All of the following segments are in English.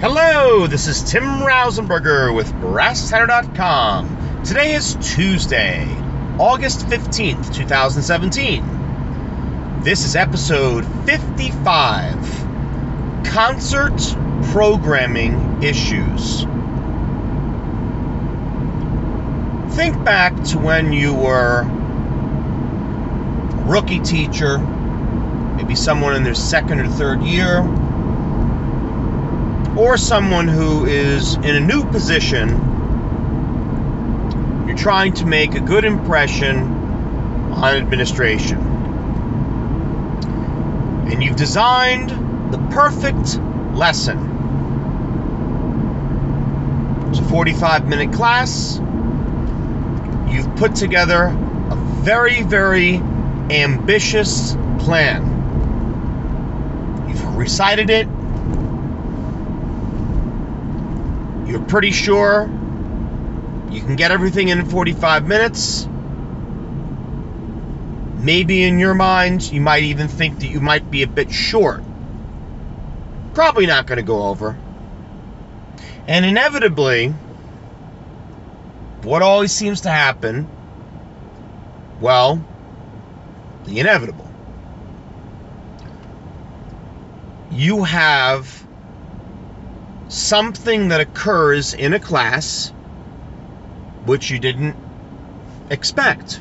Hello, this is Tim Rausenberger with BrassTenor.com. Today is Tuesday, August 15th, 2017. This is episode 55 Concert Programming Issues. Think back to when you were rookie teacher, maybe someone in their second or third year or someone who is in a new position, you're trying to make a good impression on administration. And you've designed the perfect lesson. It's a 45 minute class. You've put together a very, very ambitious plan. You've recited it You're pretty sure you can get everything in 45 minutes. Maybe in your mind, you might even think that you might be a bit short. Probably not going to go over. And inevitably, what always seems to happen? Well, the inevitable. You have something that occurs in a class which you didn't expect.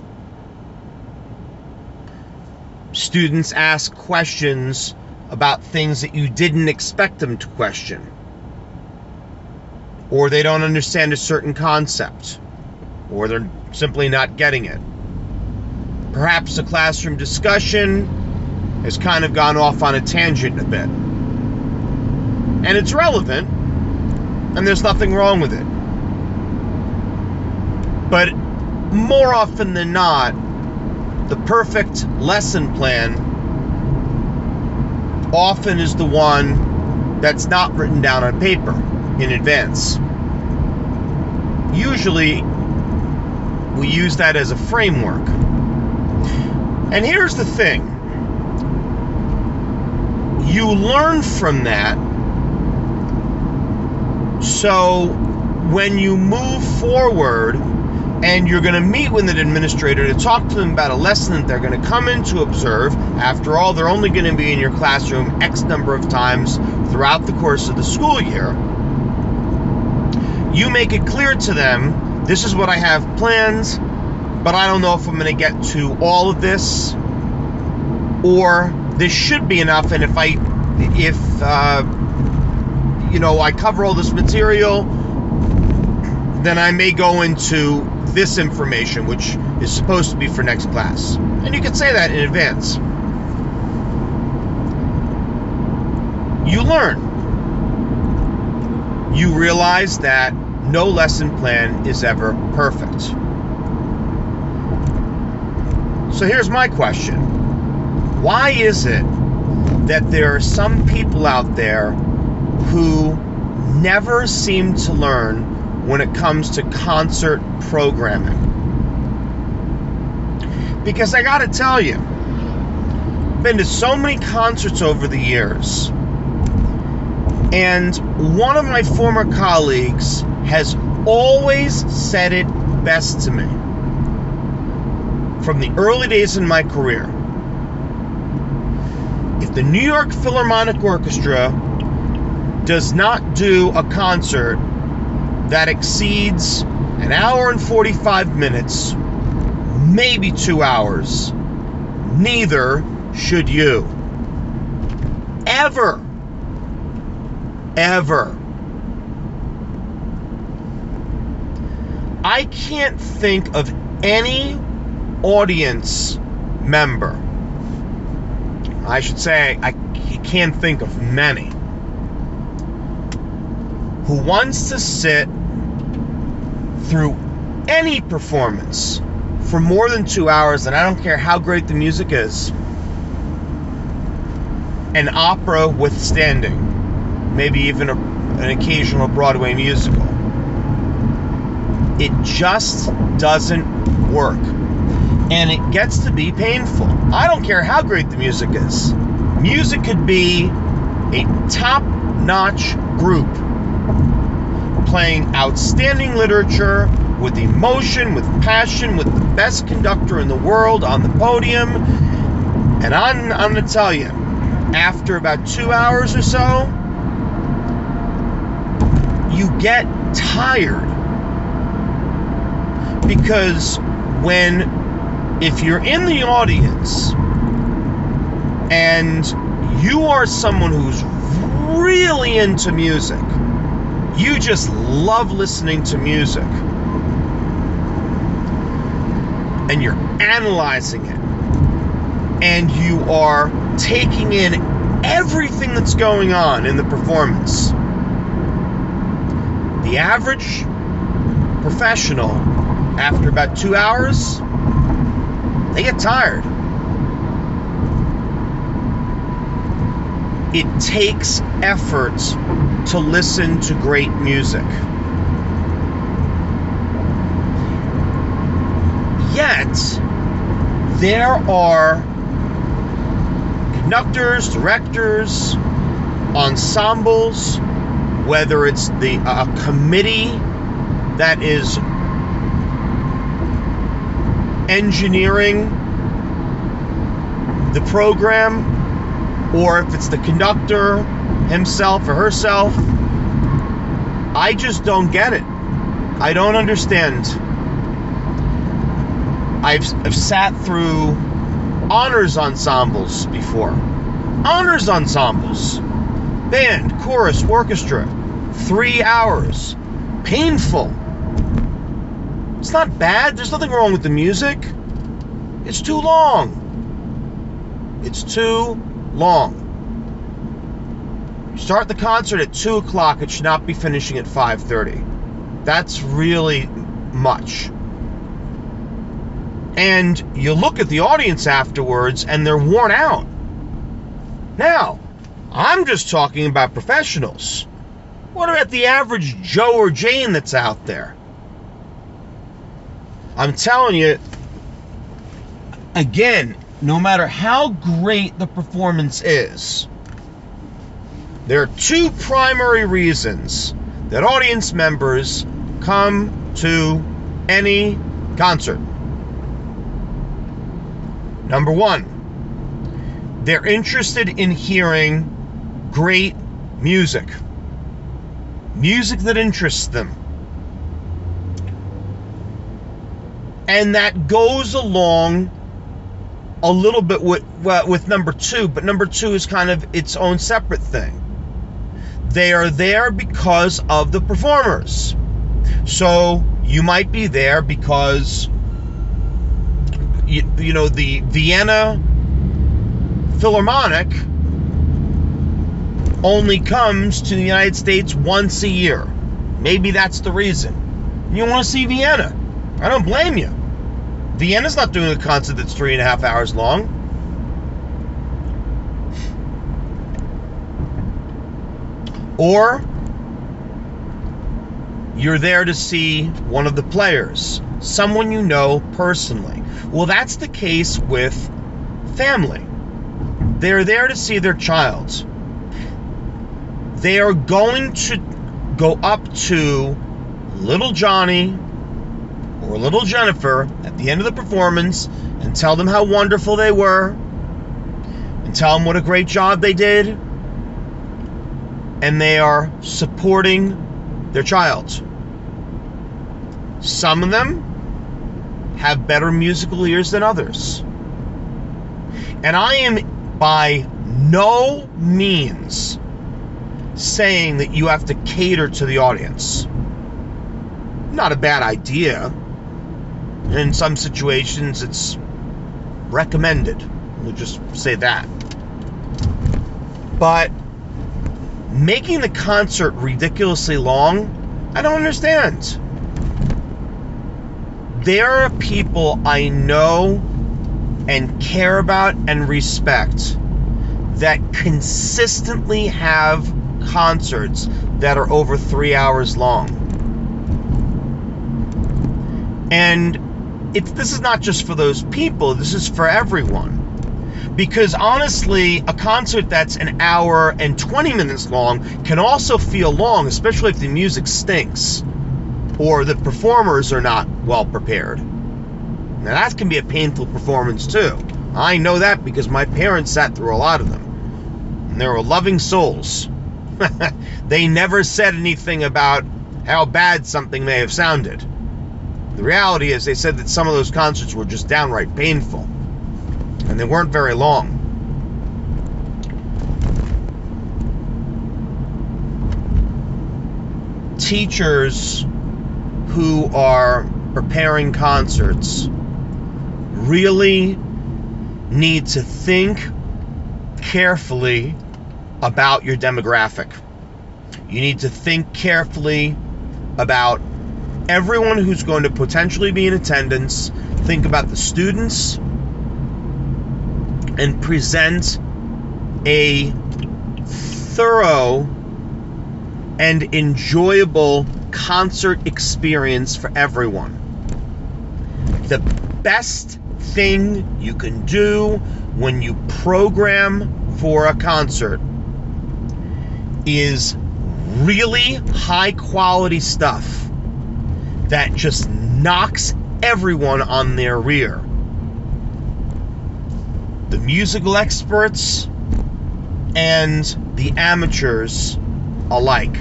Students ask questions about things that you didn't expect them to question. Or they don't understand a certain concept. Or they're simply not getting it. Perhaps the classroom discussion has kind of gone off on a tangent a bit. And it's relevant, and there's nothing wrong with it. But more often than not, the perfect lesson plan often is the one that's not written down on paper in advance. Usually, we use that as a framework. And here's the thing you learn from that so when you move forward and you're going to meet with an administrator to talk to them about a lesson that they're going to come in to observe, after all, they're only going to be in your classroom X number of times throughout the course of the school year. You make it clear to them this is what I have planned, but I don't know if I'm going to get to all of this, or this should be enough, and if I, if, uh, you know, I cover all this material, then I may go into this information, which is supposed to be for next class. And you can say that in advance. You learn. You realize that no lesson plan is ever perfect. So here's my question Why is it that there are some people out there who never seem to learn when it comes to concert programming. Because I gotta tell you, I've been to so many concerts over the years, and one of my former colleagues has always said it best to me from the early days in my career. If the New York Philharmonic Orchestra does not do a concert that exceeds an hour and 45 minutes, maybe two hours, neither should you. Ever. Ever. I can't think of any audience member. I should say, I can't think of many who wants to sit through any performance for more than two hours, and I don't care how great the music is, an opera withstanding, maybe even a, an occasional Broadway musical. It just doesn't work. And it gets to be painful. I don't care how great the music is. Music could be a top notch group playing outstanding literature with emotion, with passion, with the best conductor in the world on the podium. And I'm, I'm going to tell you, after about two hours or so, you get tired. Because when, if you're in the audience and you are someone who's really into music, you just love listening to music, and you're analyzing it, and you are taking in everything that's going on in the performance. The average professional, after about two hours, they get tired. It takes effort to listen to great music. Yet, there are conductors, directors, ensembles, whether it's the a committee that is engineering the program, or if it's the conductor himself or herself. I just don't get it. I don't understand. I've, I've sat through honors ensembles before. Honors ensembles. Band, chorus, orchestra. Three hours. Painful. It's not bad. There's nothing wrong with the music. It's too long. It's too long. Start the concert at 2 o'clock. It should not be finishing at 5.30. That's really much. And you look at the audience afterwards and they're worn out. Now, I'm just talking about professionals. What about the average Joe or Jane that's out there? I'm telling you, again, no matter how great the performance is, there are two primary reasons that audience members come to any concert. Number one, they're interested in hearing great music, music that interests them. And that goes along a little bit with, with number two, but number two is kind of its own separate thing. They are there because of the performers. So you might be there because you, you know the Vienna Philharmonic only comes to the United States once a year. Maybe that's the reason. You want to see Vienna. I don't blame you. Vienna's not doing a concert that's three and a half hours long. Or you're there to see one of the players, someone you know personally. Well, that's the case with family. They're there to see their child. They are going to go up to little Johnny or little Jennifer at the end of the performance and tell them how wonderful they were and tell them what a great job they did. And they are supporting their child. Some of them have better musical ears than others. And I am by no means saying that you have to cater to the audience. Not a bad idea. In some situations, it's recommended. We'll just say that. But making the concert ridiculously long, I don't understand there are people I know and care about and respect that consistently have concerts that are over three hours long. And it's this is not just for those people, this is for everyone. Because honestly, a concert that's an hour and 20 minutes long can also feel long, especially if the music stinks or the performers are not well prepared. Now, that can be a painful performance too. I know that because my parents sat through a lot of them. And they were loving souls. they never said anything about how bad something may have sounded. The reality is, they said that some of those concerts were just downright painful, and they weren't very long. Teachers who are preparing concerts really need to think carefully about your demographic. You need to think carefully about everyone who's going to potentially be in attendance. Think about the students and present a thorough and enjoyable concert experience for everyone. The best thing you can do when you program for a concert is really high quality stuff that just knocks everyone on their rear. The musical experts and the amateurs alike.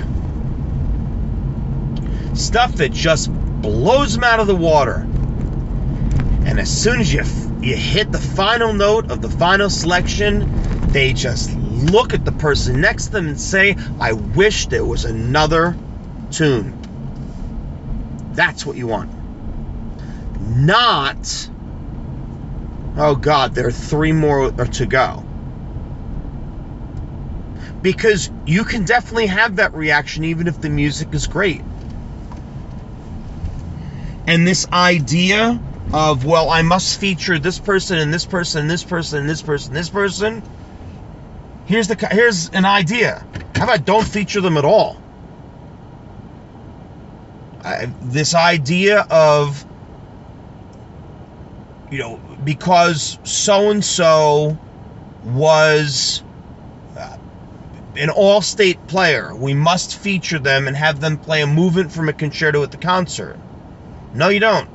Stuff that just blows them out of the water. And as soon as you you hit the final note of the final selection, they just look at the person next to them and say, "I wish there was another tune." That's what you want. Not, oh God, there are three more to go. Because you can definitely have that reaction even if the music is great. And this idea of, well, I must feature this person and this person and this person and this person and this person. Here's the here's an idea. How about don't feature them at all? this idea of you know because so and so was uh, an all-state player we must feature them and have them play a movement from a concerto at the concert. No you don't.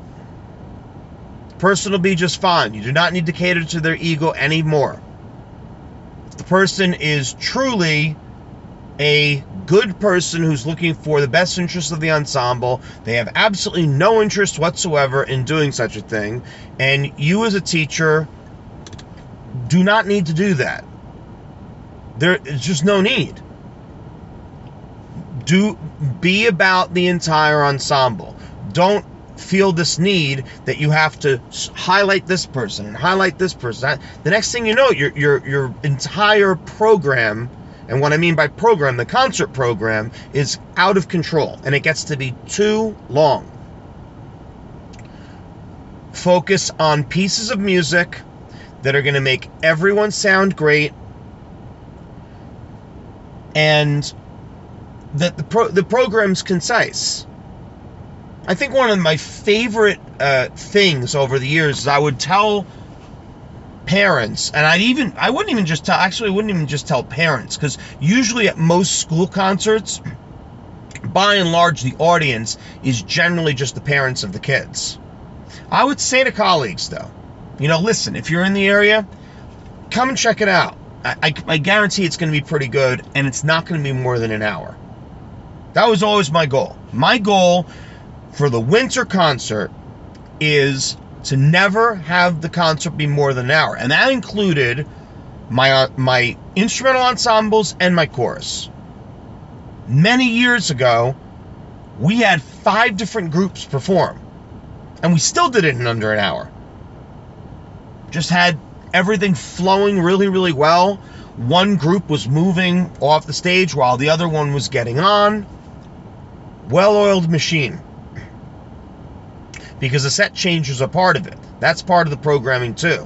The person will be just fine. You do not need to cater to their ego anymore. If the person is truly a good person who's looking for the best interest of the ensemble. They have absolutely no interest whatsoever in doing such a thing. And you, as a teacher, do not need to do that. There is just no need. Do be about the entire ensemble. Don't feel this need that you have to highlight this person and highlight this person. The next thing you know, your your your entire program and what I mean by program, the concert program, is out of control and it gets to be too long. Focus on pieces of music that are going to make everyone sound great and that the, pro- the program's concise. I think one of my favorite uh, things over the years is I would tell parents and i'd even i wouldn't even just tell actually I wouldn't even just tell parents because usually at most school concerts by and large the audience is generally just the parents of the kids. I would say to colleagues though you know listen if you're in the area come and check it out. I, I, I guarantee it's going to be pretty good and it's not going to be more than an hour. That was always my goal. My goal for the winter concert is to never have the concert be more than an hour, and that included my uh, my instrumental ensembles and my chorus. Many years ago, we had five different groups perform, and we still did it in under an hour. Just had everything flowing really, really well. One group was moving off the stage while the other one was getting on. Well oiled machine because the set changes are part of it. That's part of the programming too.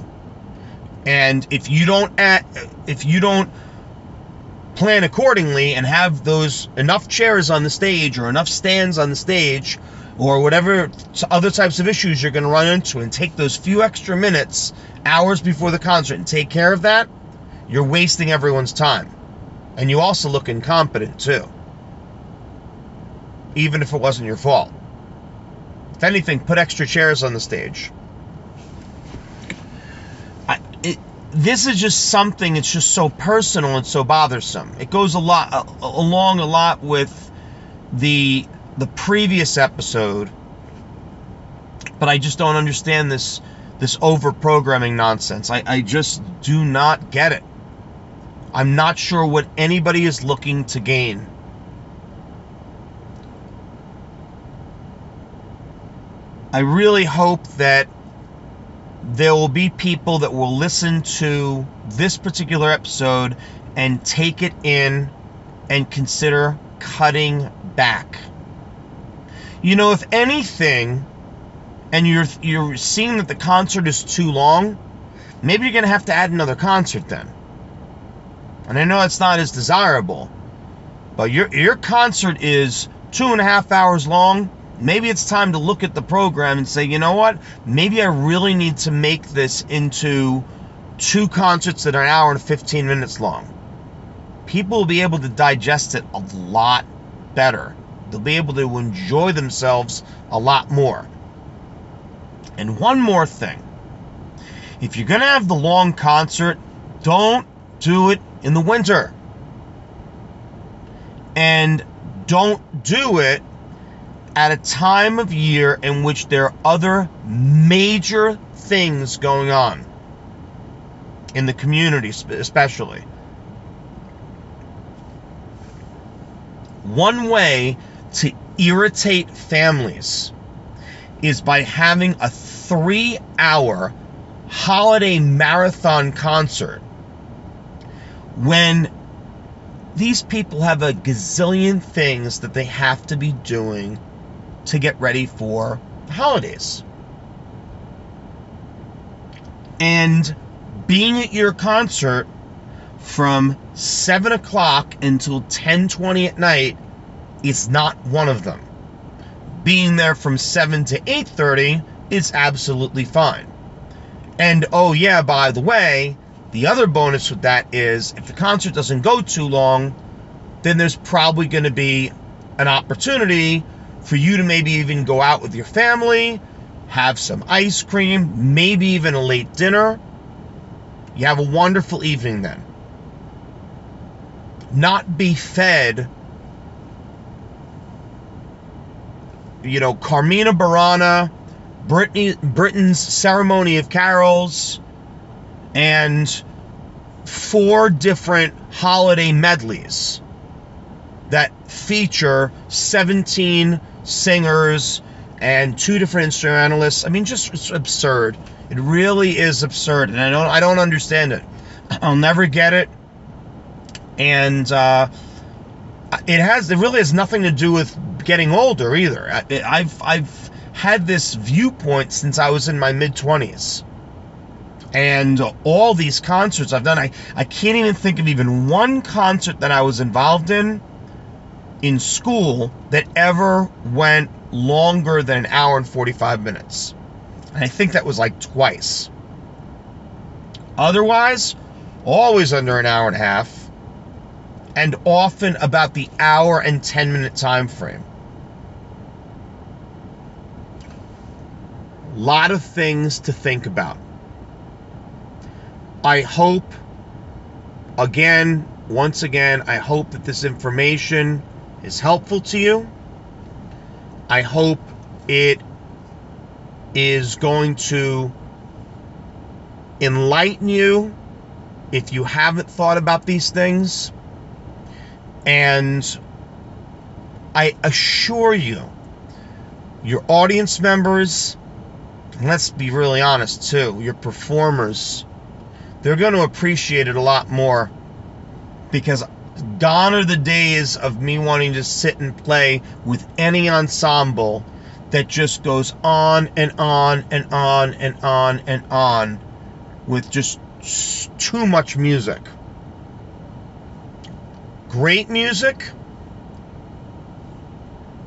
And if you don't if you don't plan accordingly and have those enough chairs on the stage or enough stands on the stage or whatever other types of issues you're going to run into and take those few extra minutes, hours before the concert and take care of that, you're wasting everyone's time. And you also look incompetent too. Even if it wasn't your fault. If anything, put extra chairs on the stage. I, it, this is just something it's just so personal and so bothersome. It goes a lot uh, along a lot with the the previous episode but i just don't understand this this over programming nonsense. I, I just do not get it. I'm not sure what anybody is looking to gain i really hope that there will be people that will listen to this particular episode and take it in and consider cutting back. You know, if anything, and you're you're seeing that the concert is too long, maybe you're gonna have to add another concert then. And I know it's not as desirable, but your your concert is two and a half hours long maybe it's time to look at the program and say, you know what? Maybe I really need to make this into two concerts that are an hour and 15 minutes long. People will be able to digest it a lot better. They'll be able to enjoy themselves a lot more. And one more thing if you're going to have the long concert, don't do it in the winter. And don't do it at a time of year in which there are other major things going on in the community, especially. One way to irritate families is by having a three hour holiday marathon concert when these people have a gazillion things that they have to be doing to get ready for the holidays. And being at your concert from 7 o'clock until 10.20 at night is not one of them. Being there from 7 to 8.30 is absolutely fine. And oh yeah, by the way, the other bonus with that is if the concert doesn't go too long, then there's probably going to be an opportunity for you to maybe even go out with your family, have some ice cream, maybe even a late dinner. You have a wonderful evening then. Not be fed, you know, Carmina Burana, Britney, Britten's Ceremony of Carols, and four different holiday medleys that feature 17 singers and two different instrumentalists. I mean, just it's absurd. It really is absurd, and I don't I don't understand it. I'll never get it, and uh, it has it really has nothing to do with getting older either. I, I've I've had this viewpoint since I was in my mid twenties. And all these concerts I've done, I, I can't even think of even one concert that I was involved in in school that ever went longer than an hour and 45 minutes. And I think that was like twice. Otherwise, always under an hour and a half, and often about the hour and 10 minute time frame. Lot of things to think about. I hope, again, once again, I hope that this information is helpful to you. I hope it is going to enlighten you if you haven't thought about these things. And I assure you, your audience members, let's be really honest too, your performers, they're going to appreciate it a lot more because gone are the days of me wanting to sit and play with any ensemble that just goes on and on and on and on and on with just too much music. Great music,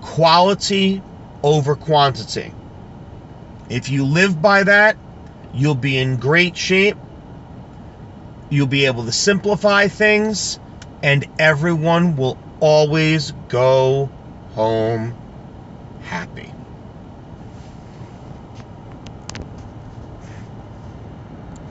quality over quantity. If you live by that, you'll be in great shape. You'll be able to simplify things, and everyone will always go home happy.